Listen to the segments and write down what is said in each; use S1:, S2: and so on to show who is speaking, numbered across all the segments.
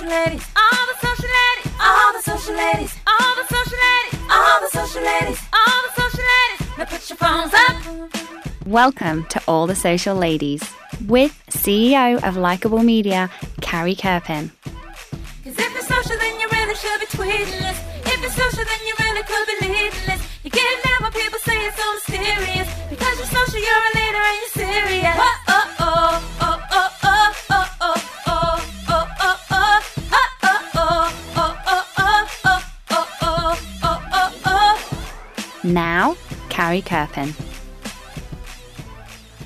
S1: social ladies, all the social ladies, all the social ladies, all the social ladies, all the social ladies, all the social ladies. Now put your phones up.
S2: Welcome to All the Social Ladies with CEO of Likeable Media, Carrie
S1: Kerpen.
S2: Now, Carrie Kerpen.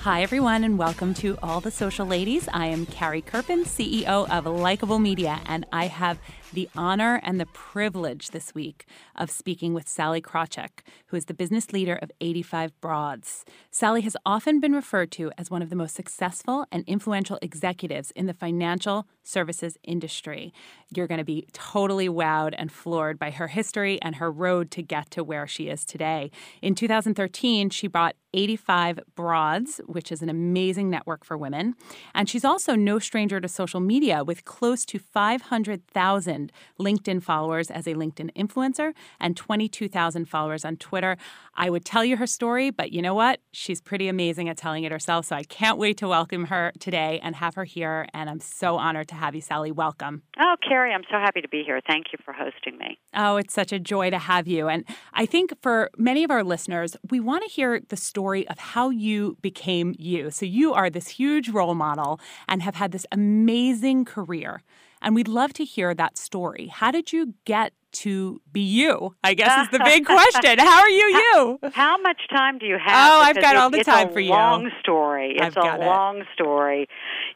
S3: Hi, everyone, and welcome to All the Social Ladies. I am Carrie Kerpen, CEO of Likeable Media, and I have the honor and the privilege this week of speaking with Sallie Krawcheck, who is the business leader of 85 Broads. Sally has often been referred to as one of the most successful and influential executives in the financial services industry. You're going to be totally wowed and floored by her history and her road to get to where she is today. In 2013, she brought 85 Broads, which is an amazing network for women. And she's also no stranger to social media with close to 500,000 LinkedIn followers as a LinkedIn influencer and 22,000 followers on Twitter. I would tell you her story, but you know what? She's pretty amazing at telling it herself. So I can't wait to welcome her today and have her here. And I'm so honored to have you, Sally. Welcome.
S4: Oh, Carrie, I'm so happy to be here. Thank you for hosting me.
S3: Oh, it's such a joy to have you. And I think for many of our listeners, we want to hear the story of how you became you. So you are this huge role model and have had this amazing career. And we'd love to hear that story. How did you get to be you? I guess is the big question. How are you you?
S4: How much time do you have?
S3: Oh, I've got all the time for you.
S4: It's a Long story. It's
S3: I've got
S4: a
S3: it.
S4: long story.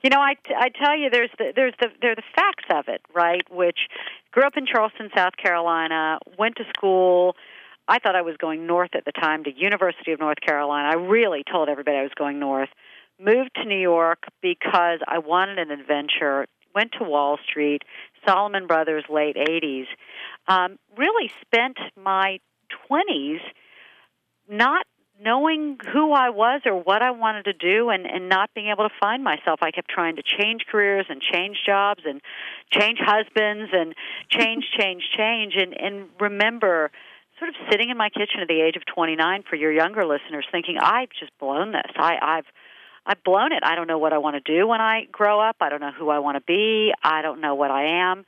S4: You know, I, I tell you, there's the, there's the there are the facts of it, right? Which grew up in Charleston, South Carolina, went to school. I thought I was going north at the time to University of North Carolina. I really told everybody I was going north. Moved to New York because I wanted an adventure. Went to Wall Street, Salomon Brothers, late 80s. Um, really spent my 20s not knowing who I was or what I wanted to do and, and not being able to find myself. I kept trying to change careers and change jobs and change husbands and change, change, change and, and remember sort of sitting in my kitchen at the age of 29 for your younger listeners thinking, I've just blown this. I, I've I've blown it. I don't know what I want to do when I grow up. I don't know who I want to be. I don't know what I am.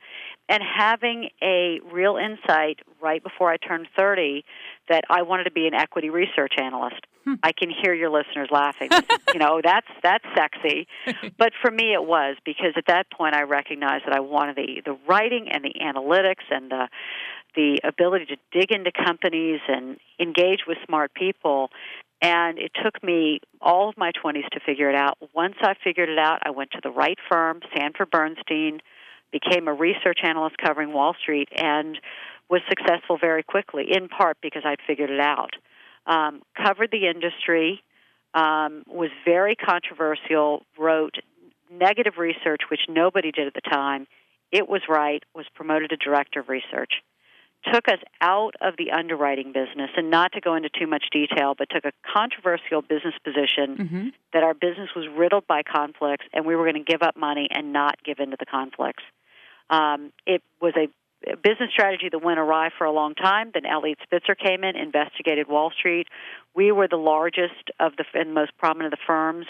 S4: And having a real insight right before I turned 30 that I wanted to be an equity research analyst. Hmm. I can hear your listeners laughing. you know, that's that's sexy. But for me it was because at that point I recognized that I wanted the the writing and the analytics and the the ability to dig into companies and engage with smart people and it took me all of my 20s to figure it out. Once I figured it out, I went to the right firm, Sanford Bernstein, became a research analyst covering Wall Street, and was successful very quickly, in part because I'd figured it out. Um, covered the industry, um, was very controversial, wrote negative research, which nobody did at the time. It was right, was promoted to director of research took us out of the underwriting business and not to go into too much detail, but took a controversial business position
S3: Mm-hmm.
S4: that our business was riddled by conflicts and we were going to give up money and not give in to the conflicts. Um, it was a business strategy that went awry for a long time. Then Eliot Spitzer came in, investigated Wall Street. We were the largest of the and most prominent of the firms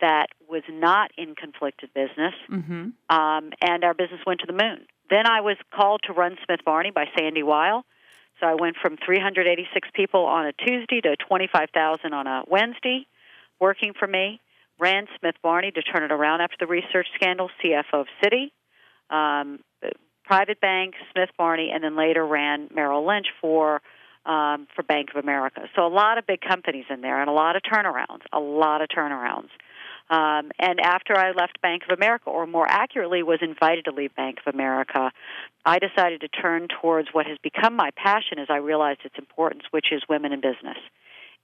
S4: that was not in conflicted business
S3: Mm-hmm.
S4: um, and our business went to the moon. Then I was called to run Smith Barney by Sandy Weill. So I went from 386 people on a Tuesday to 25,000 on a Wednesday, working for me. Ran Smith Barney to turn it around after the research scandal, CFO of Citi, um, private bank, Smith Barney, and then later ran Merrill Lynch for um, for Bank of America. So a lot of big companies in there, and a lot of turnarounds, a lot of turnarounds. Um, and after I left Bank of America, or more accurately, was invited to leave Bank of America, I decided to turn towards what has become my passion as I realized its importance, which is women in business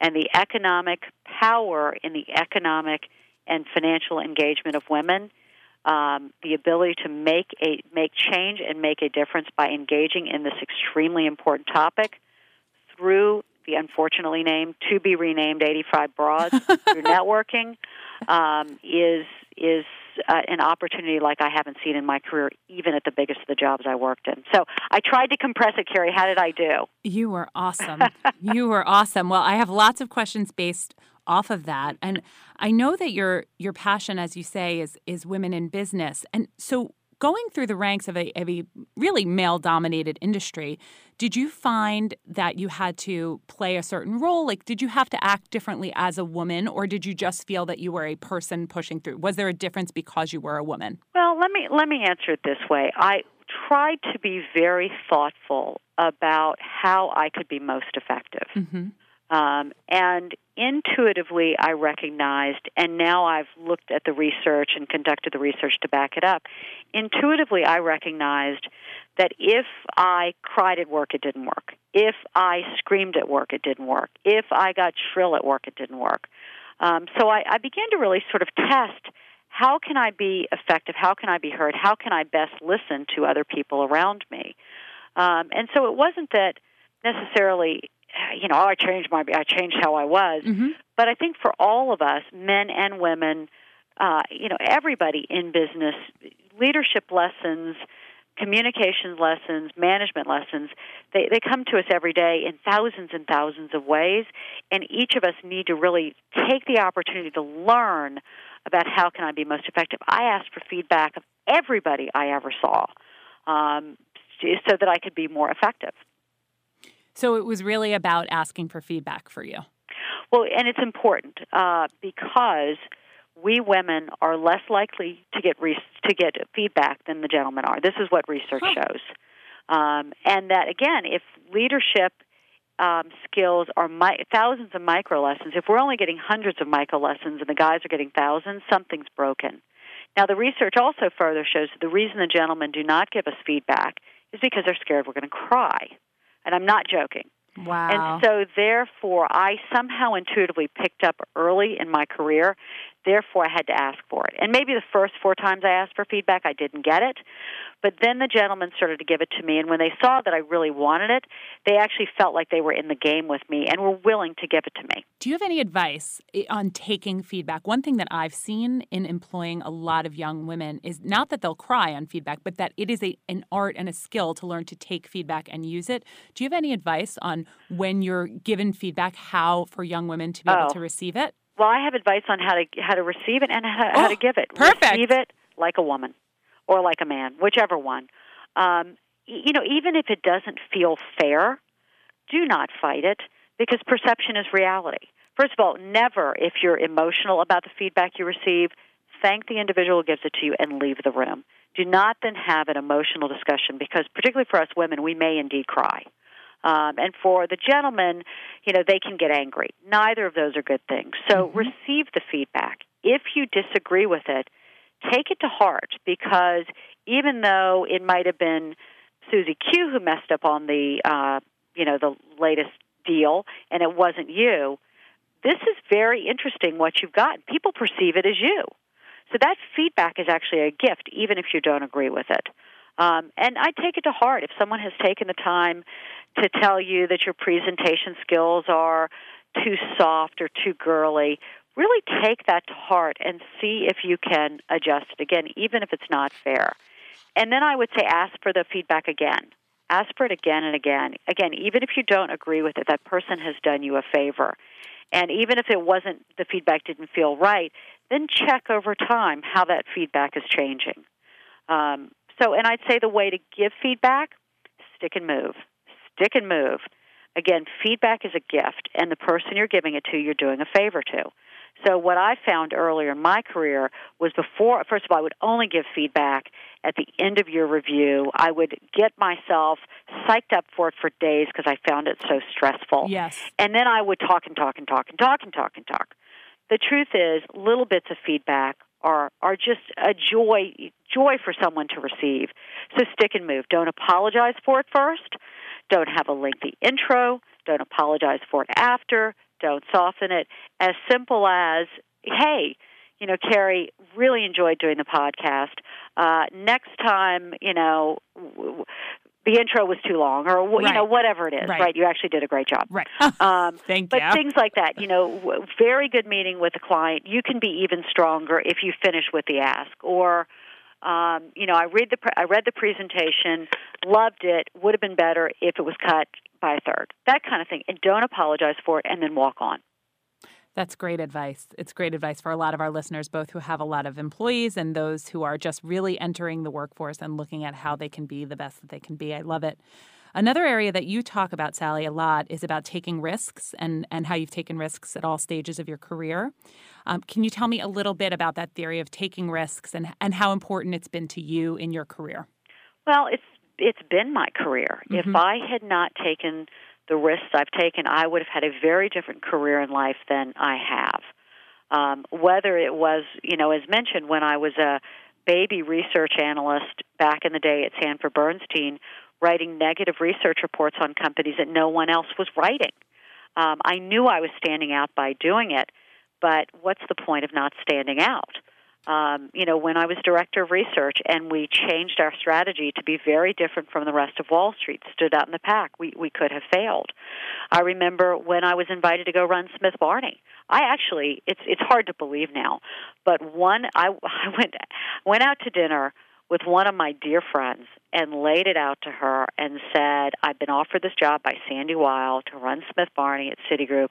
S4: and the economic power in the economic and financial engagement of women. Um, the ability to make a make change and make a difference by engaging in this extremely important topic through the unfortunately named to be renamed 85 Broads through networking um, is is uh, an opportunity like I haven't seen in my career, even at the biggest of the jobs I worked in. So I tried to compress it, Carrie. How did I do?
S3: You were awesome. you were awesome. Well, I have lots of questions based off of that, and I know that your your passion, as you say, is is women in business, and so going through the ranks of a, of a really male dominated industry, did you find that you had to play a certain role? Like, did you have to act differently as a woman, or did you just feel that you were a person pushing through? Was there a difference because you were a woman?
S4: Well, let me let me answer it this way. I tried to be very thoughtful about how I could be most effective.
S3: Mm-hmm.
S4: Um, and intuitively, I recognized, and now I've looked at the research and conducted the research to back it up. Intuitively, I recognized that if I cried at work, it didn't work. If I screamed at work, it didn't work. If I got shrill at work, it didn't work. Um, so I, I began to really sort of test how can I be effective? How can I be heard? How can I best listen to other people around me? Um, and so it wasn't that necessarily you know, I changed my, I changed how I was.
S3: Mm-hmm.
S4: But I think for all of us, men and women, uh, you know, everybody in business, leadership lessons, communications lessons, management lessons, they, they come to us every day in thousands and thousands of ways. And each of us need to really take the opportunity to learn about how can I be most effective. I asked for feedback of everybody I ever saw um, so that I could be more effective.
S3: So it was really about asking for feedback for you.
S4: Well, and it's important uh, because we women are less likely to get re- to get feedback than the gentlemen are. This is what research shows, um, and that again, if leadership um, skills are mi- thousands of micro lessons, if we're only getting hundreds of micro lessons and the guys are getting thousands, something's broken. Now, the research also further shows that the reason the gentlemen do not give us feedback is because they're scared we're going to cry, and I'm not joking.
S3: Wow.
S4: And so, therefore, I somehow intuitively picked up early in my career. Therefore, I had to ask for it. And maybe the first four times I asked for feedback, I didn't get it. But then the gentlemen started to give it to me. And when they saw that I really wanted it, they actually felt like they were in the game with me and were willing to give it to me.
S3: Do you have any advice eh, on taking feedback? One thing that I've seen in employing a lot of young women is not that they'll cry on feedback, but that it is a, an art and a skill to learn to take feedback and use it. Do you have any advice on when you're given feedback, how for young women to be able
S4: Oh.
S3: to receive it?
S4: Well, I have advice on how to how to receive it and how, how
S3: Oh,
S4: to give it.
S3: perfect.
S4: Receive it like a woman or like a man, whichever one. Um, you know, even if it doesn't feel fair, do not fight it because perception is reality. First of all, never, if you're emotional about the feedback you receive, thank the individual who gives it to you and leave the room. Do not then have an emotional discussion because, particularly for us women, we may indeed cry. Um, and for the gentlemen, you know, they can get angry. Neither of those are good things. So
S3: Mhm.
S4: receive the feedback. If you disagree with it, take it to heart because even though it might have been Susie Q who messed up on the, uh, you know, the latest deal, and it wasn't you, this is very interesting what you've got. People perceive it as you. So that feedback is actually a gift, even if you don't agree with it. Um, and I take it to heart. If someone has taken the time to tell you that your presentation skills are too soft or too girly, really take that to heart and see if you can adjust it again, even if it's not fair. And then I would say ask for the feedback again. Ask for it again and again. Again, even if you don't agree with it, that person has done you a favor. And even if it wasn't, the feedback didn't feel right, then check over time how that feedback is changing. Um, so, and I'd say the way to give feedback, stick and move. Stick and move. Again, feedback is a gift, and the person you're giving it to, you're doing a favor to. So, what I found earlier in my career was before, first of all, I would only give feedback at the end of your review. I would get myself psyched up for it for days because I found it so stressful.
S3: Yes.
S4: And then I would talk and talk and talk and talk and talk and talk. The truth is, little bits of feedback are are just a joy joy for someone to receive. So stick and move. Don't apologize for it first. Don't have a lengthy intro. Don't apologize for it after. Don't soften it. As simple as, hey, you know, Carrie, really enjoyed doing the podcast. Uh, next time, you know, the intro was too long, or you
S3: Right.
S4: know whatever it is.
S3: Right.
S4: You actually did a great job.
S3: Right.
S4: Um,
S3: Thank
S4: but
S3: you.
S4: things like that, you know, very good meeting with a client. You can be even stronger if you finish with the ask. Or, um, you know, I read the pre- I read the presentation, loved it. Would have been better if it was cut by a third. That kind of thing. And don't apologize for it, and then walk on.
S3: That's great advice. It's great advice for a lot of our listeners, both who have a lot of employees and those who are just really entering the workforce and looking at how they can be the best that they can be. I love it. Another area that you talk about, Sally, a lot is about taking risks and, and how you've taken risks at all stages of your career. Um, can you tell me a little bit about that theory of taking risks and, and how important it's been to you in your career?
S4: Well, it's it's been my career. If I had not taken the risks I've taken, I would have had a very different career in life than I have. Um, whether it was, you know, as mentioned, when I was a baby research analyst back in the day at Sanford Bernstein, writing negative research reports on companies that no one else was writing. Um, I knew I was standing out by doing it, but what's the point of not standing out? Um, you know, when I was director of research and we changed our strategy to be very different from the rest of Wall Street, stood out in the pack, we, we could have failed. I remember when I was invited to go run Smith Barney. I actually, it's it's hard to believe now, but one, I, I went went out to dinner with one of my dear friends and laid it out to her and said, I've been offered this job by Sandy Weill to run Smith Barney at Citigroup.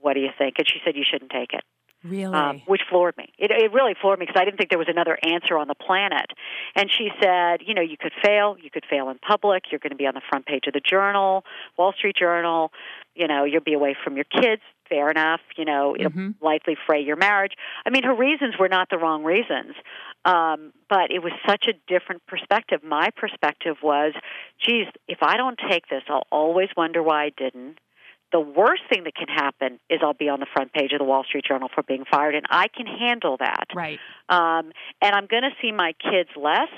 S4: What do you think? And she said, You shouldn't take it
S3: Really?
S4: um, which floored me. It, it really floored me because I didn't think there was another answer on the planet. And she said, you know, you could fail. You could fail in public. You're going to be on the front page of the Journal, Wall Street Journal. You know, you'll be away from your kids. Fair enough. You know, it'll
S3: Mhm.
S4: likely fray your marriage. I mean, her reasons were not the wrong reasons, um, but it was such a different perspective. My perspective was, geez, if I don't take this, I'll always wonder why I didn't the worst thing that can happen is I'll be on the front page of the Wall Street Journal for being fired, and I can handle that.
S3: right.
S4: Um, and I'm going to see my kids less,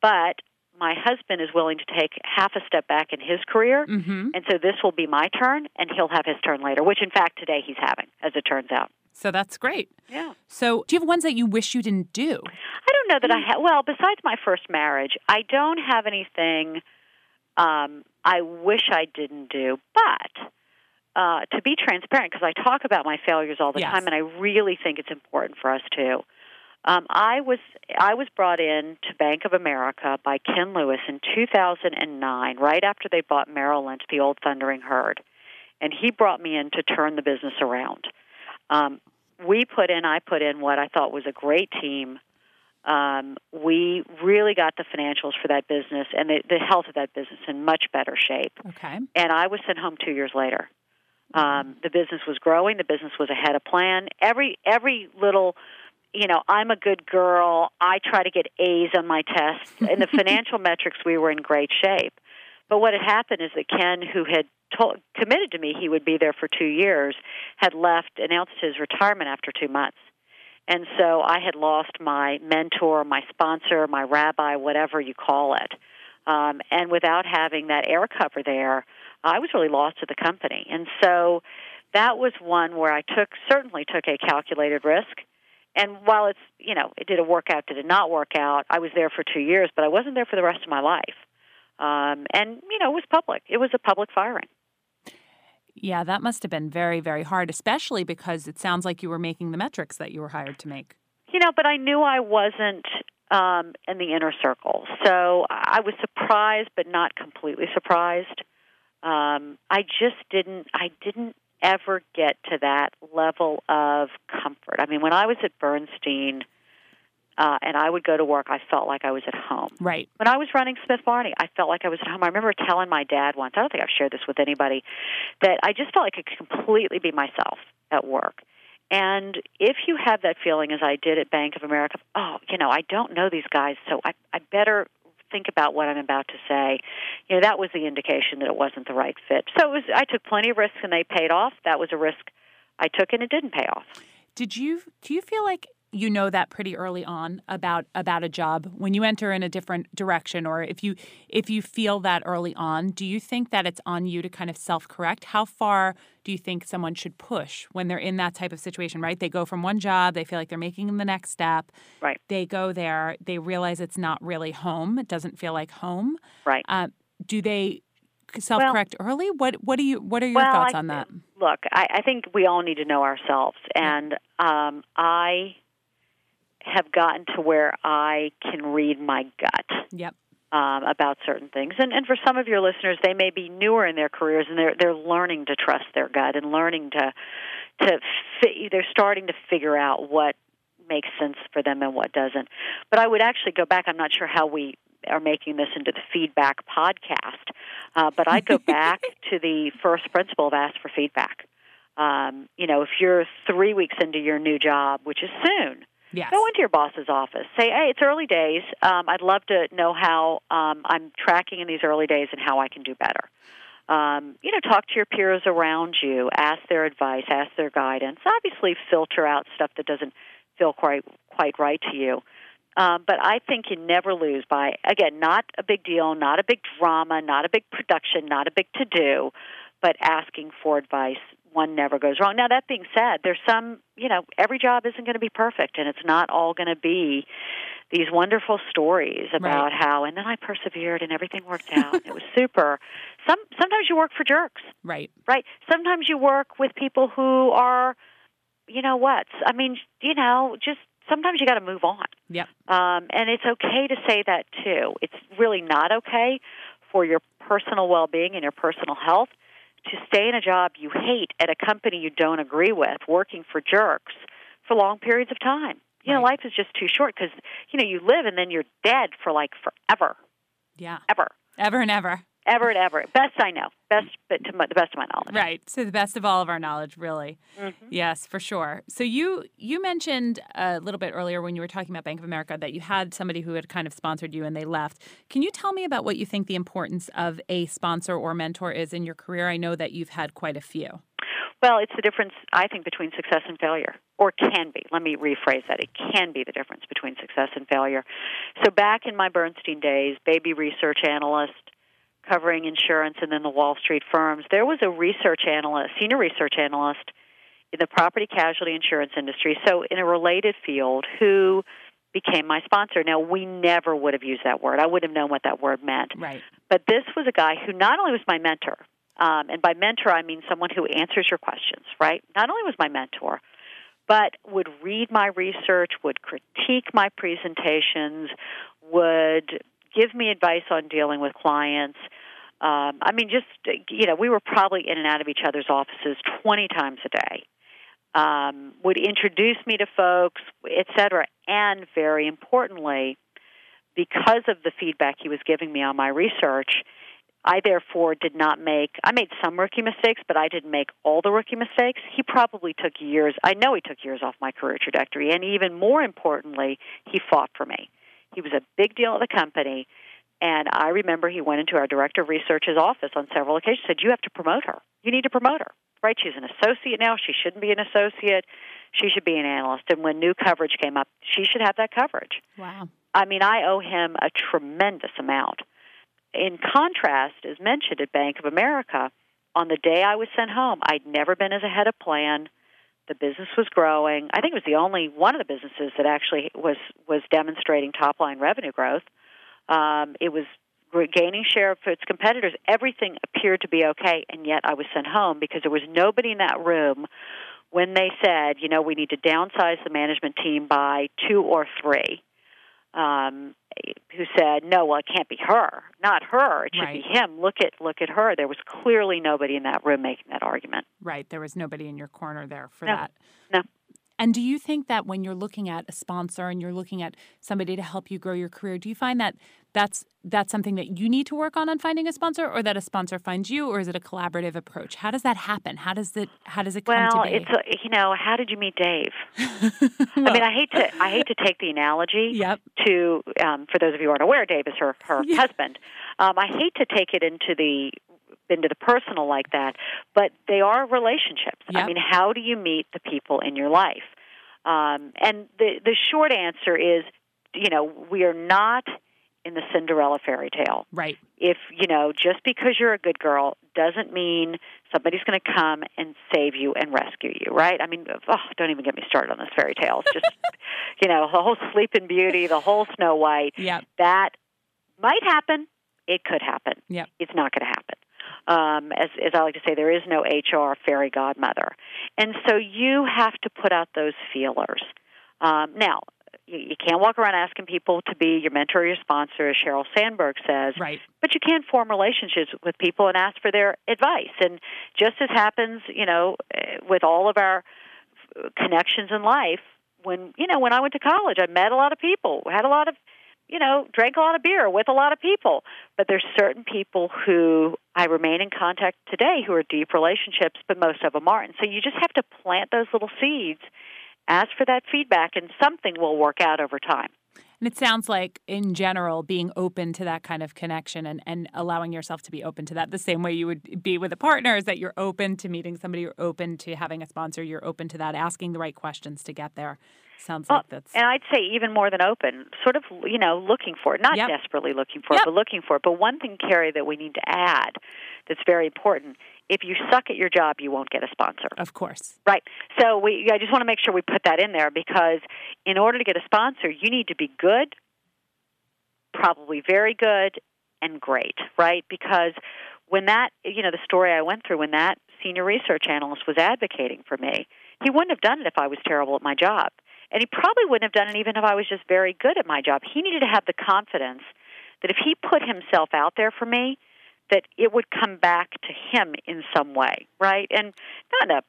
S4: but my husband is willing to take half a step back in his career,
S3: Mm-hmm.
S4: and so this will be my turn, and he'll have his turn later, which in fact today he's having, as it turns out.
S3: So that's great.
S4: Yeah.
S3: So, do you have ones that you wish you didn't do?
S4: I don't know that I have. Well, besides my first marriage, I don't have anything um, I wish I didn't do. But uh, to be transparent, because I talk about my failures all the
S3: Yes.
S4: time, and I really think it's important for us to. Um, I was I was brought in to Bank of America by Ken Lewis in 2009, right after they bought Merrill Lynch, the old thundering herd, and he brought me in to turn the business around. Um, we put in, I put in what I thought was a great team. Um, we really got the financials for that business and the, the health of that business in much better shape.
S3: Okay.
S4: And I was sent home two years later. Um, the business was growing. The business was ahead of plan. Every every little, you know, I'm a good girl. I try to get A's on my tests. In the financial metrics, we were in great shape. But what had happened is that Ken, who had told, committed to me he would be there for two years, had left, announced his retirement after two months. And so I had lost my mentor, my sponsor, my rabbi, whatever you call it. Um, and without having that air cover there, I was really lost to the company. And so that was one where I took certainly took a calculated risk. And while it's you know it did a workout, did it not work out? I was there for two years, but I wasn't there for the rest of my life. Um, and you know it was public. It was a public firing.
S3: Yeah, that must have been very, very hard, especially because it sounds like you were making the metrics that you were hired to make.
S4: You know, but I knew I wasn't um, in the inner circle, so I was surprised, but not completely surprised. Um, I just didn't. I didn't ever get to that level of comfort. I mean, when I was at Bernstein, uh, and I would go to work, I felt like I was at home.
S3: Right.
S4: When I was running Smith Barney, I felt like I was at home. I remember telling my dad once, I don't think I've shared this with anybody, that I just felt like I could completely be myself at work. And if you have that feeling, as I did at Bank of America, oh, you know, I don't know these guys, so I, I better think about what I'm about to say. You know, that was the indication that it wasn't the right fit. So it was. I took plenty of risks, and they paid off. That was a risk I took, and it didn't pay off.
S3: Did you do you feel like you know that pretty early on about about a job when you enter in a different direction or if you if you feel that early on do you think that it's on you to kind of self-correct how far do you think someone should push when they're in that type of situation right they go from one job they feel like they're making the next step
S4: Right.
S3: they go there they realize it's not really home it doesn't feel like home
S4: Right.
S3: uh, do they self correct early? What what do you what are your
S4: well,
S3: thoughts
S4: I,
S3: on that?
S4: Look, I, I think we all need to know ourselves, and um, I have gotten to where I can read my gut.
S3: Yep.
S4: Um, about certain things, and and for some of your listeners, they may be newer in their careers, and they're they're learning to trust their gut and learning to to fi- they're starting to figure out what makes sense for them and what doesn't. But I would actually go back. I'm not sure how we are making this into the feedback podcast, uh, but I'd go back to the first principle of ask for feedback. Um, you know, if you're three weeks into your new job, which is soon,
S3: Yes.
S4: go into your boss's office. Say, hey, it's early days. Um, I'd love to know how um, I'm tracking in these early days and how I can do better. Um, you know, talk to your peers around you, ask their advice, ask their guidance. Obviously, filter out stuff that doesn't feel quite quite right to you. Um, but I think you never lose by again, not a big deal, not a big drama, not a big production, not a big to do, but asking for advice. One never goes wrong. Now that being said, there's some you know every job isn't going to be perfect, and it's not all going to be these wonderful stories about
S3: Right.
S4: how and then I persevered and everything worked out. it was super. Some sometimes you work for jerks
S3: Right.
S4: right? Sometimes you work with people who are, you know what? I mean, you know, just sometimes you got to move on.
S3: Yep.
S4: Um, and it's okay to say that too. It's really not okay for your personal well being and your personal health to stay in a job you hate at a company you don't agree with, working for jerks for long periods of time. You know, life is just too short because, you know, you live and then you're dead for like forever,
S3: Yeah.
S4: ever,
S3: Ever and ever.
S4: ever and ever. Best I know. Best, but to my, the best of my knowledge.
S3: Right. So the best of all of our knowledge, really.
S4: Mm-hmm.
S3: Yes, for sure. So you you mentioned a little bit earlier when you were talking about Bank of America that you had somebody who had kind of sponsored you and they left. Can you tell me about what you think the importance of a sponsor or mentor is in your career? I know that you've had quite a few.
S4: Well, it's the difference, I think, between success and failure, or can be. Let me rephrase that. It can be the difference between success and failure. So, back in my Bernstein days, baby research analyst, covering insurance and then the Wall Street firms, there was a research analyst, senior research analyst in the property casualty insurance industry, so in a related field, who became my sponsor. Now, we never would have used that word. I wouldn't have known what that word meant.
S3: Right.
S4: But this was a guy who not only was my mentor, um, and by mentor I mean someone who answers your questions, right? Not only was my mentor, but would read my research, would critique my presentations, would give me advice on dealing with clients. Um, I mean, just you know, we were probably in and out of each other's offices twenty times a day. Um, would introduce me to folks, et cetera, and very importantly, because of the feedback he was giving me on my research, I therefore did not make I made some rookie mistakes, but I didn't make all the rookie mistakes. He probably took years I know he took years off my career trajectory and even more importantly, he fought for me. He was a big deal at the company and I remember he went into our director of research's office on several occasions and said, You have to promote her. You need to promote her. Right? She's an associate now. She shouldn't be an associate. She should be an analyst. And when new coverage came up, she should have that coverage.
S3: Wow.
S4: I mean, I owe him a tremendous amount. In contrast, as mentioned at Bank of America, on the day I was sent home, I'd never been as a head of plan. The business was growing. I think it was the only one of the businesses that actually was was demonstrating top line revenue growth. Um, it was gaining share of its competitors. Everything appeared to be okay, and yet I was sent home because there was nobody in that room when they said, you know, we need to downsize the management team by two or three um, who said, "No, well, it can't be her, not her. It should
S3: Right.
S4: be him. Look at look at her." There was clearly nobody in that room making that argument.
S3: Right. There was nobody in your corner there for
S4: No.
S3: that.
S4: No.
S3: And do you think that when you're looking at a sponsor and you're looking at somebody to help you grow your career, do you find that that's that's something that you need to work on on finding a sponsor, or that a sponsor finds you, or is it a collaborative approach? How does that happen? How does it how does it come
S4: Well,
S3: to be?
S4: it's a, you know, how did you meet Dave? I mean, I hate to I hate to take the analogy
S3: Yep.
S4: to um, for those of you who aren't aware, Dave is her her
S3: Yeah.
S4: husband. Um, I hate to take it into the into the personal like that, but they are relationships. I mean, how do you meet the people in your life? Um, and the the short answer is, you know, we are not in the Cinderella fairy tale
S3: right.
S4: if you know just because you're a good girl doesn't mean somebody's going to come and save you and rescue you right i mean oh, don't even get me started on this fairy tales just you know the whole sleeping beauty the whole snow white
S3: Yep.
S4: that might happen it could happen.
S3: Yep.
S4: It's not going to happen. Um, as, as I like to say, there is no HR fairy godmother. And so you have to put out those feelers. Um, now, you, you can't walk around asking people to be your mentor or your sponsor, as Sheryl Sandberg says.
S3: Right.
S4: But you can form relationships with people and ask for their advice. And just as happens, you know, eh, with all of our connections in life, when you know when I went to college, I met a lot of people, had a lot of, you know, drank a lot of beer with a lot of people. But there's certain people who I remain in contact today who are deep relationships, but most of them aren't. So you just have to plant those little seeds, ask for that feedback, and something will work out over time.
S3: And it sounds like, in general, being open to that kind of connection and, and allowing yourself to be open to that the same way you would be with a partner is that you're open to meeting somebody, you're open to having a sponsor, you're open to that, asking the right questions to get there. Sounds like that's.
S4: And I'd say even more than open, sort of, you know, looking for it, not
S3: Yep.
S4: desperately looking for
S3: Yep.
S4: it, but looking for it. But one thing, Carrie, that we need to add that's very important if you suck at your job, you won't get a sponsor.
S3: Of course.
S4: Right. So we I just want to make sure we put that in there because in order to get a sponsor, you need to be good, probably very good and great, right? Because when that, you know, the story I went through when that senior research analyst was advocating for me, he wouldn't have done it if I was terrible at my job. And he probably wouldn't have done it even if I was just very good at my job. He needed to have the confidence that if he put himself out there for me, that it would come back to him in some way, right? And not a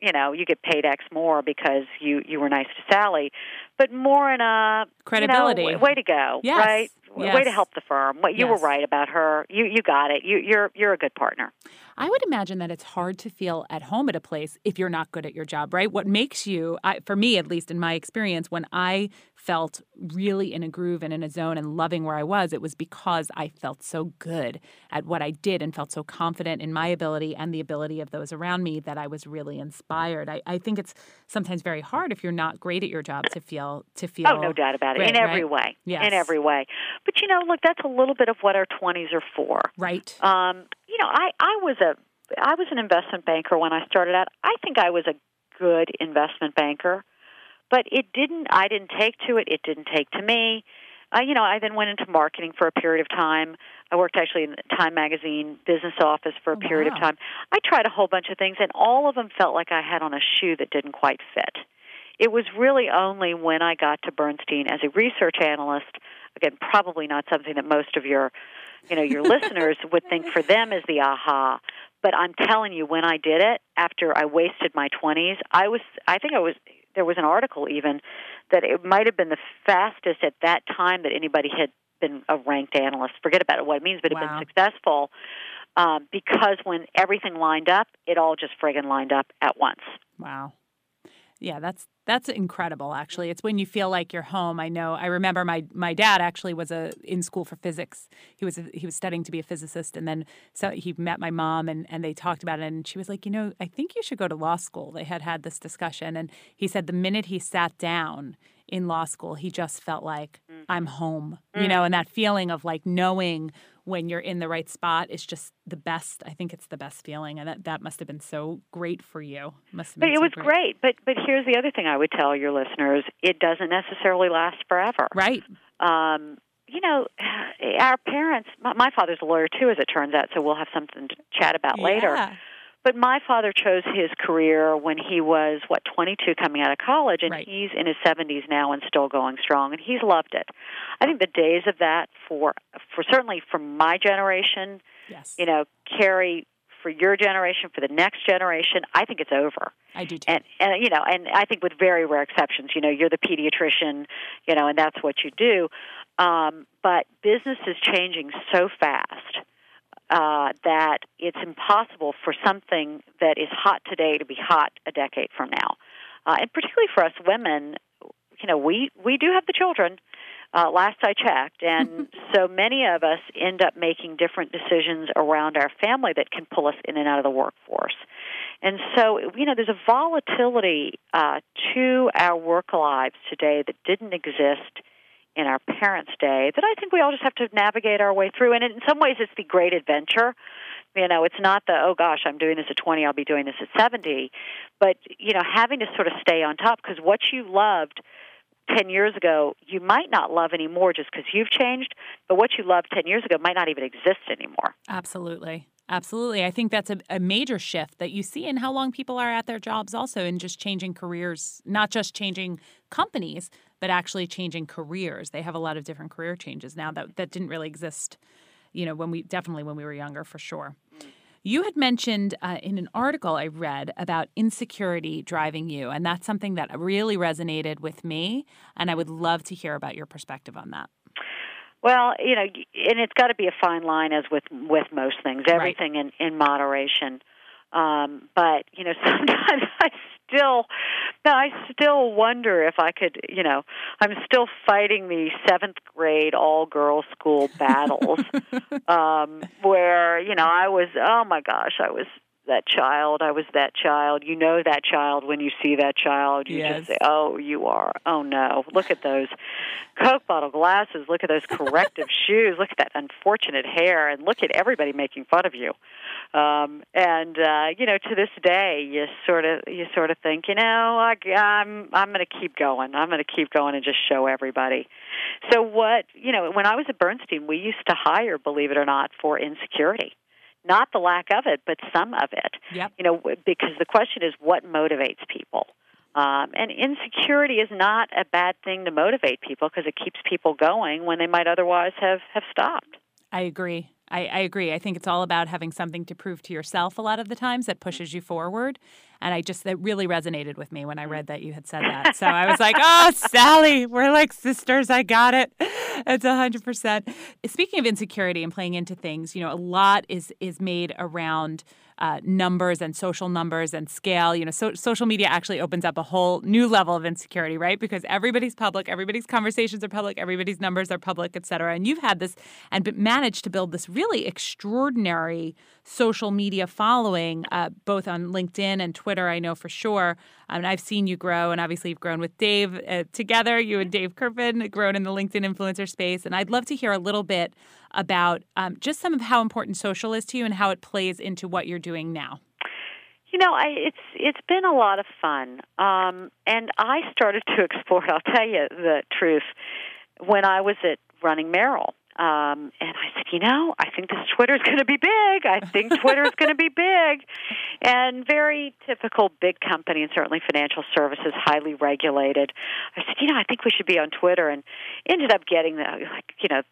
S4: you know, you get paid X more because you you were nice to Sally, but more in a
S3: Credibility.
S4: You know, way to go,
S3: Yes.
S4: right? Way to help the firm. What you
S3: Yes.
S4: were right about her. You you got it. You you're you're a good partner.
S3: I would imagine that it's hard to feel at home at a place if you're not good at your job, right? What makes you, I, for me at least in my experience, when I felt really in a groove and in a zone and loving where I was, it was because I felt so good at what I did and felt so confident in my ability and the ability of those around me that I was really inspired. I, I think it's sometimes very hard if you're not great at your job to feel to feel.
S4: Oh, no doubt about it.
S3: great,
S4: in every
S3: right?
S4: way.
S3: Yes.
S4: In every way. But you know, look, that's a little bit of what our twenties are for.
S3: Right.
S4: Um, you know, I, I was a I was an investment banker when I started out. I think I was a good investment banker, but it didn't. I didn't take to it. It didn't take to me. I, you know, I then went into marketing for a period of time. I worked actually in the Time Magazine business office for a
S3: Oh,
S4: period
S3: wow.
S4: of time. I tried a whole bunch of things, and all of them felt like I had on a shoe that didn't quite fit. It was really only when I got to Bernstein as a research analyst. Again, probably not something that most of your, you know, your listeners would think for them is the aha. But I'm telling you, when I did it, after I wasted my 20s, I was. I think I was. There was an article even that it might have been the fastest at that time that anybody had been a ranked analyst. Forget about what it means, but it had
S3: Wow.
S4: been successful um, because when everything lined up, it all just friggin' lined up at once.
S3: Wow. Yeah, that's that's incredible actually. It's when you feel like you're home. I know I remember my my dad actually was a in school for physics. He was a, he was studying to be a physicist and then so he met my mom and and they talked about it and she was like, "You know, I think you should go to law school." They had had this discussion and he said the minute he sat down in law school, he just felt like mm-hmm. I'm home. You mm. know, and that feeling of like knowing when you're in the right spot is just the best. I think it's the best feeling and that that must have been so great for you. Must have
S4: But it was great. But but here's the other thing I would tell your listeners: it doesn't necessarily last forever.
S3: Right.
S4: Um, you know, our parents. My, my father's a lawyer too, as it turns out. So we'll have something to chat about later. But my father chose his career when he was what 22 coming out of college and
S3: Right.
S4: he's in his 70s now and still going strong and he's loved it. I think the days of that for for certainly for my generation,
S3: Yes.
S4: you know, Carrie for your generation, for the next generation, I think it's over.
S3: I do too.
S4: And and you know, and I think with very rare exceptions, you know, you're the pediatrician, you know, and that's what you do. Um, but business is changing so fast uh, that it's impossible for something that is hot today to be hot a decade from now. Uh, and particularly for us women, you know, we we do have the children. Uh, last I checked, and so many of us end up making different decisions around our family that can pull us in and out of the workforce. And so, you know, there's a volatility uh, to our work lives today that didn't exist in our parents' day that I think we all just have to navigate our way through. And in some ways, it's the great adventure. You know, it's not the, oh gosh, I'm doing this at 20, I'll be doing this at 70. But, you know, having to sort of stay on top because what you loved 10 years ago you might not love anymore just because you've changed, but what you loved 10 years ago might not even exist anymore.
S3: Absolutely. Absolutely. I think that's a, a major shift that you see in how long people are at their jobs, also in just changing careers, not just changing companies, but actually changing careers. They have a lot of different career changes now that, that didn't really exist, you know, when we definitely when we were younger, for sure. You had mentioned uh, in an article I read about insecurity driving you, and that's something that really resonated with me. And I would love to hear about your perspective on that.
S4: Well, you know, and it's got to be a fine line, as with with most things, everything right. in in moderation. Um, but you know, sometimes I still, I still wonder if I could. You know, I'm still fighting the seventh grade all girls school battles, um, where you know I was. Oh my gosh, I was that child. I was that child. You know that child when you see that child. You
S3: yes.
S4: just say, "Oh, you are. Oh no, look at those Coke bottle glasses. Look at those corrective shoes. Look at that unfortunate hair, and look at everybody making fun of you." Um, and uh, you know, to this day, you sort of you sort of think, you know, I, I'm I'm going to keep going. I'm going to keep going and just show everybody. So what you know, when I was at Bernstein, we used to hire, believe it or not, for insecurity not the lack of it, but some of it.
S3: Yep.
S4: You know, because the question is what motivates people. Um, and insecurity is not a bad thing to motivate people because it keeps people going when they might otherwise have, have stopped.
S3: I agree. I, I, agree. I think it's all about having something to prove to yourself a lot of the times that pushes you forward. And I just, that really resonated with me when I read that you had said that. So I was like, oh, Sally, we're like sisters. I got it. It's 100%. Speaking of insecurity and playing into things, you know, a lot is is made around uh, numbers and social numbers and scale. You know, so, social media actually opens up a whole new level of insecurity, right? Because everybody's public, everybody's conversations are public, everybody's numbers are public, et cetera. And you've had this and managed to build this really extraordinary social media following, uh, both on LinkedIn and Twitter, I know for sure. Um, I've seen you grow, and obviously you've grown with Dave uh, together. You and Dave Kerpen grown in the LinkedIn influencer space. And I'd love to hear a little bit about um, just some of how important social is to you and how it plays into what you're doing now.
S4: You know, I, it's it's been a lot of fun, um, and I started to explore. I'll tell you the truth. When I was at Running Merrill, um, and I said, you know, I think this Twitter is going to be big. I think Twitter is going to be big, and very typical big company and certainly financial services, highly regulated. I said, you know, I think we should be on Twitter, and ended up getting the like, you know,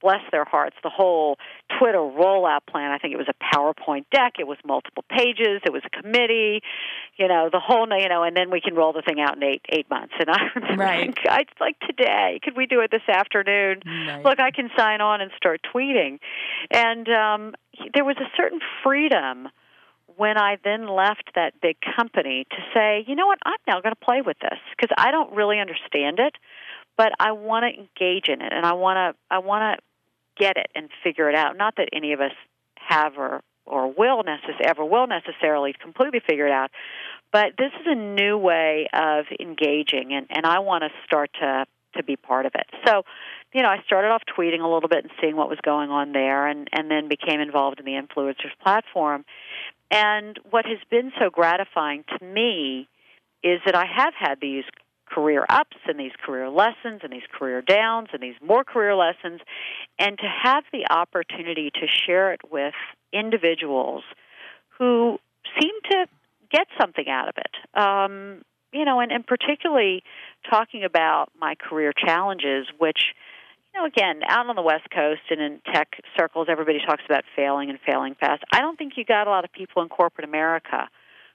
S4: bless their hearts, the whole Twitter rollout plan. I think it was a PowerPoint deck. It was multiple pages. It was a committee. You know, the whole, you know, and then we can roll the thing out in eight eight months. And I remember
S3: right.
S4: it's like today. Could we do it this afternoon?
S3: Right.
S4: Look, I can sign on and start tweeting. And um, there was a certain freedom when I then left that big company to say, you know what, I'm now going to play with this because I don't really understand it, but I want to engage in it and I want to I want to get it and figure it out. Not that any of us have or or will necess- ever will necessarily completely figure it out, but this is a new way of engaging, and and I want to start to to be part of it. So, you know, I started off tweeting a little bit and seeing what was going on there, and and then became involved in the influencers platform. And what has been so gratifying to me is that I have had these career ups and these career lessons and these career downs and these more career lessons, and to have the opportunity to share it with individuals who seem to get something out of it. Um, you know, and, and particularly talking about my career challenges, which, you know, again, out on the West Coast and in tech circles, everybody talks about failing and failing fast. I don't think you got a lot of people in corporate America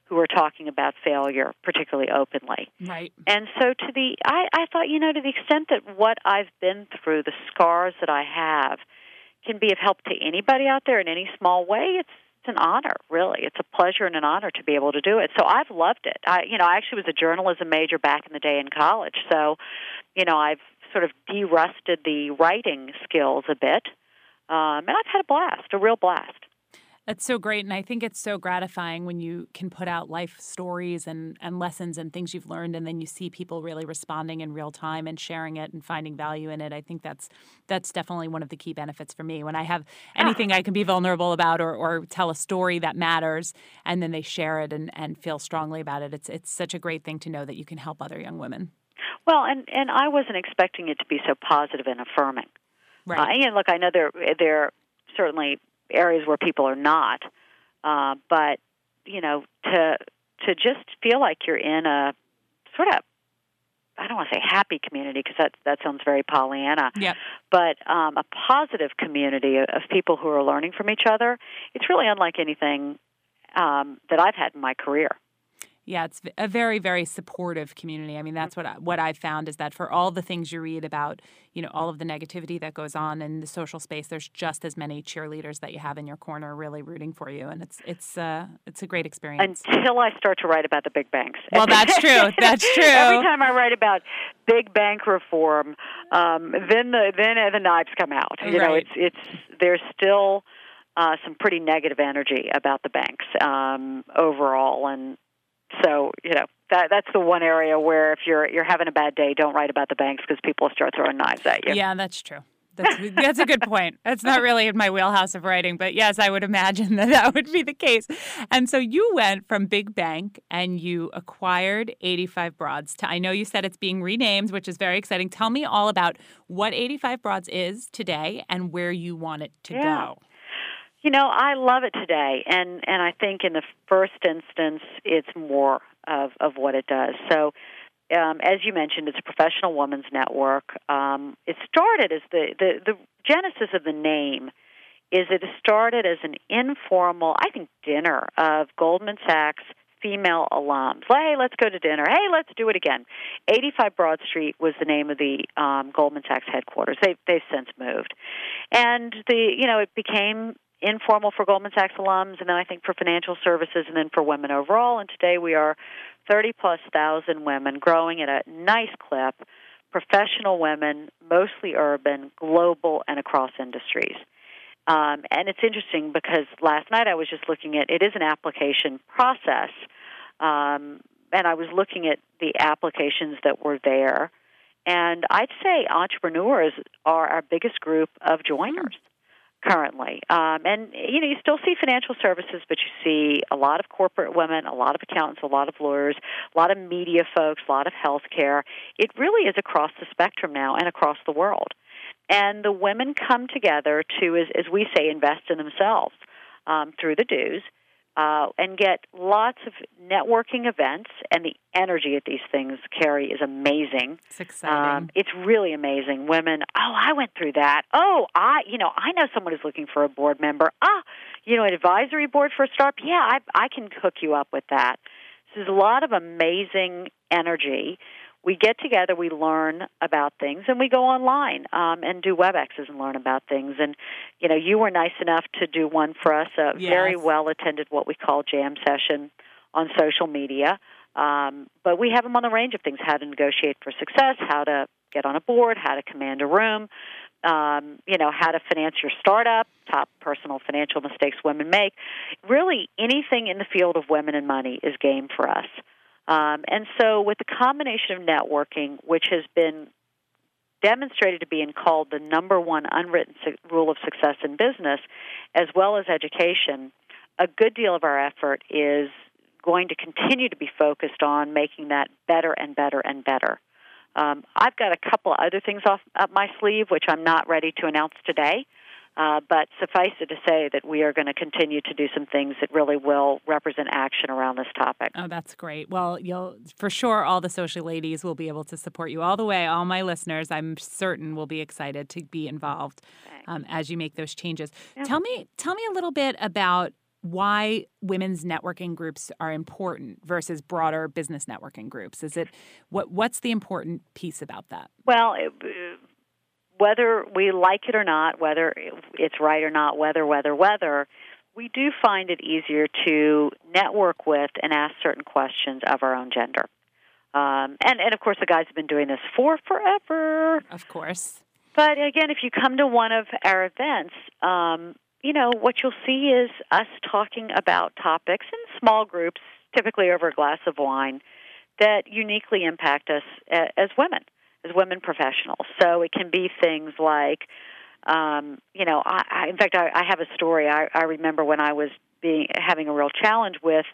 S4: who are talking about failure particularly openly.
S3: Right.
S4: And so to the I, I thought, you know, to the extent that what I've been through, the scars that I have, can be of help to anybody out there in any small way, it's it's an honor, really. It's a pleasure and an honor to be able to do it. So I've loved it. I you know, I actually was a journalism major back in the day in college. So, you know, I've sort of de-rusted the writing skills a bit. Um, and I've had a blast, a real blast.
S3: That's so great. And I think it's so gratifying when you can put out life stories and, and lessons and things you've learned and then you see people really responding in real time and sharing it and finding value in it. I think that's that's definitely one of the key benefits for me. When I have anything I can be vulnerable about or, or tell a story that matters and then they share it and, and feel strongly about it, it's it's such a great thing to know that you can help other young women.
S4: Well, and and I wasn't expecting it to be so positive and affirming.
S3: Right.
S4: Uh, and look, I know there there are certainly areas where people are not, uh, but you know, to to just feel like you're in a sort of I don't want to say happy community because that that sounds very Pollyanna.
S3: Yep.
S4: But um, a positive community of people who are learning from each other. It's really unlike anything um, that I've had in my career.
S3: Yeah, it's a very, very supportive community. I mean, that's what I, what I've found is that for all the things you read about, you know, all of the negativity that goes on in the social space, there's just as many cheerleaders that you have in your corner, really rooting for you, and it's it's uh, it's a great experience.
S4: Until I start to write about the big banks.
S3: Well, that's true. That's true.
S4: Every time I write about big bank reform, um, then the then the knives come out. You know, it's it's there's still uh, some pretty negative energy about the banks um, overall, and so you know that that's the one area where if you're you're having a bad day, don't write about the banks because people will start throwing knives at you.
S3: Yeah, that's true. That's that's a good point. That's not really in my wheelhouse of writing, but yes, I would imagine that that would be the case. And so you went from Big Bank and you acquired 85 Broads. To, I know you said it's being renamed, which is very exciting. Tell me all about what 85 Broads is today and where you want it to
S4: Yeah.
S3: go.
S4: You know, I love it today, and and I think in the first instance, it's more of of what it does. So, um, as you mentioned, it's a professional women's network. Um, it started as the, the the genesis of the name is it started as an informal, I think, dinner of Goldman Sachs female alums. Hey, let's go to dinner. Hey, let's do it again. 85 Broad Street was the name of the um, Goldman Sachs headquarters. They they've since moved, and the you know it became informal for Goldman Sachs alums, and then I think for financial services, and then for women overall. And today we are 30 plus thousand women, growing at a nice clip. Professional women, mostly urban, global, and across industries. Um, and it's interesting because last night I was just looking at it is an application process, um, and I was looking at the applications that were there, and I'd say entrepreneurs are our biggest group of joiners currently. Um, and you know, you still see financial services, but you see a lot of corporate women, a lot of accountants, a lot of lawyers, a lot of media folks, a lot of healthcare. It really is across the spectrum now and across the world. And the women come together to, as, as we say, invest in themselves um, through the dues. Uh, and get lots of networking events, and the energy at these things, Carrie, is amazing.
S3: It's exciting.
S4: Um, it's really amazing. Women, oh, I went through that. Oh, I, you know, I know someone who's looking for a board member. Ah, you know, an advisory board for a startup. Yeah, I, I can hook you up with that. So there's a lot of amazing energy. We get together, we learn about things, and we go online um, and do WebExes and learn about things. And you know, you were nice enough to do one for us, a very well attended, what we call jam session on social media. Um, but we have them on a range of things: how to negotiate for success, how to get on a board, how to command a room, um, you know, how to finance your startup, top personal financial mistakes women make. Really, anything in the field of women and money is game for us. Um, and so, with the combination of networking, which has been demonstrated to be and called the number one unwritten su- rule of success in business, as well as education, a good deal of our effort is going to continue to be focused on making that better and better and better. Um, I've got a couple of other things off up my sleeve, which I'm not ready to announce today. Uh, but suffice it to say that we are going to continue to do some things that really will represent action around this topic.
S3: Oh, that's great. Well, you'll for sure all the social ladies will be able to support you all the way. All my listeners, I'm certain, will be excited to be involved um, as you make those changes. Tell me, tell me a little bit about why women's networking groups are important versus broader business networking groups. Is it what what's the important piece about that?
S4: Well, it, whether we like it or not, whether it's right or not, whether, whether, whether, we do find it easier to network with and ask certain questions of our own gender. Um, and, and of course, the guys have been doing this for forever.
S3: Of course.
S4: But again, if you come to one of our events, um, you know, what you'll see is us talking about topics in small groups, typically over a glass of wine, that uniquely impact us as women, as women professionals. So it can be things like, um, you know, I, I, in fact, I, I have a story. I, I remember when I was being having a real challenge with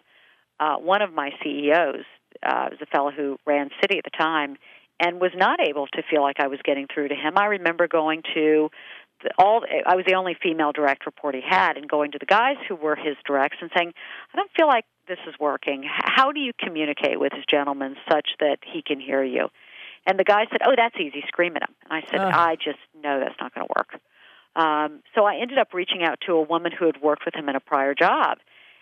S4: uh, one of my CEOs. Uh, was a fellow who ran Citi at the time, and was not able to feel like I was getting through to him. I remember going to all I was the only female direct report he had and going to the guys who were his directs and saying, "I don't feel like this is working. How do you communicate with this gentleman such that he can hear you?" And the guy said, "Oh, that's easy. Scream at him." And I said,
S3: Ugh.
S4: "I just know that's not going to work." Um, so I ended up reaching out to a woman who had worked with him in a prior job,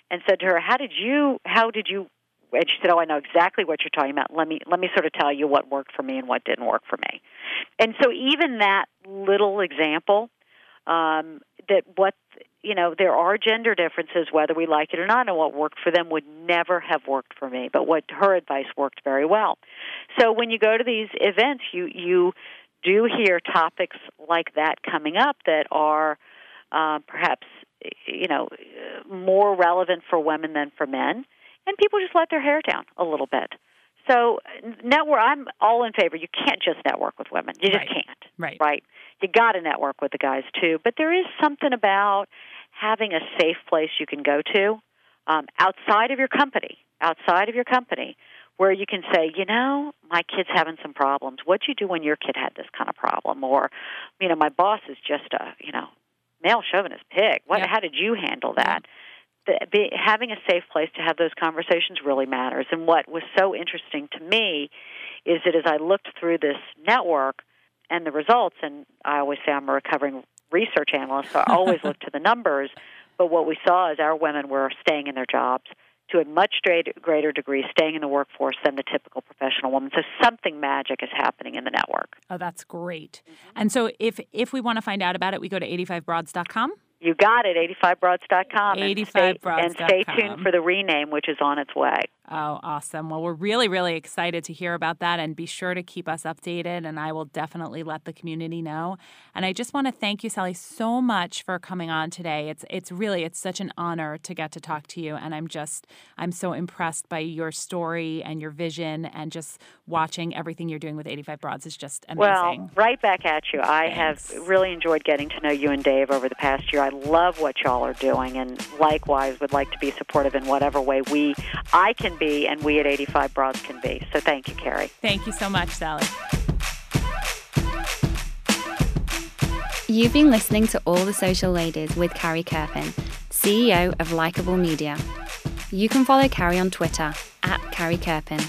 S4: and said to her, "How did you? How did you?" And she said, "Oh, I know exactly what you're talking about. Let me let me sort of tell you what worked for me and what didn't work for me." And so even that little example, um, that what you know, there are gender differences whether we like it or not, and what worked for them would never have worked for me. But what her advice worked very well. So when you go to these events, you you do hear topics like that coming up that are uh, perhaps you know more relevant for women than for men, and people just let their hair down a little bit. So network, I'm all in favor. You can't just network with women. You just
S3: Right.
S4: can't.
S3: Right.
S4: Right. You got to network with the guys too. But there is something about having a safe place you can go to um, outside of your company, outside of your company, where you can say, you know, my kid's having some problems. What'd you do when your kid had this kind of problem? Or, you know, my boss is just a, you know, male chauvinist pig. What?
S3: Yeah.
S4: How did you handle that? The, be, having a safe place to have those conversations really matters. And what was so interesting to me is that as I looked through this network and the results, and I always say I'm a recovering research analyst, so I always look to the numbers. But what we saw is our women were staying in their jobs to a much greater, greater degree, staying in the workforce than the typical professional woman. So something magic is happening in the network.
S3: Oh, that's great. Mm-hmm. And so if if we want to find out about it, we go to 85broads.com.
S4: You got it, 85broads.com. And stay, and stay tuned for the rename, which is on its way.
S3: Oh, awesome. Well, we're really, really excited to hear about that and be sure to keep us updated. And I will definitely let the community know. And I just want to thank you, Sallie, so much for coming on today. It's it's really it's such an honor to get to talk to you. And I'm just I'm so impressed by your story and your vision and just watching everything you're doing with 85 Broads is just amazing.
S4: Well, right back at you. I
S3: Thanks.
S4: have really enjoyed getting to know you and Dave over the past year. I love what y'all are doing, and likewise would like to be supportive in whatever way we, I can be, and we at 85 Broads can be. So thank you, Carrie.
S3: Thank you so much, Sallie.
S2: You've been listening to All the Social Ladies with Carrie Kerpen, CEO of Likeable Media. You can follow Carrie on Twitter at Carrie Kerpen.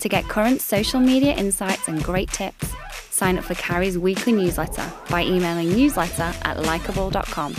S2: To get current social media insights and great tips, sign up for Carrie's weekly newsletter by emailing newsletter at likeable.com.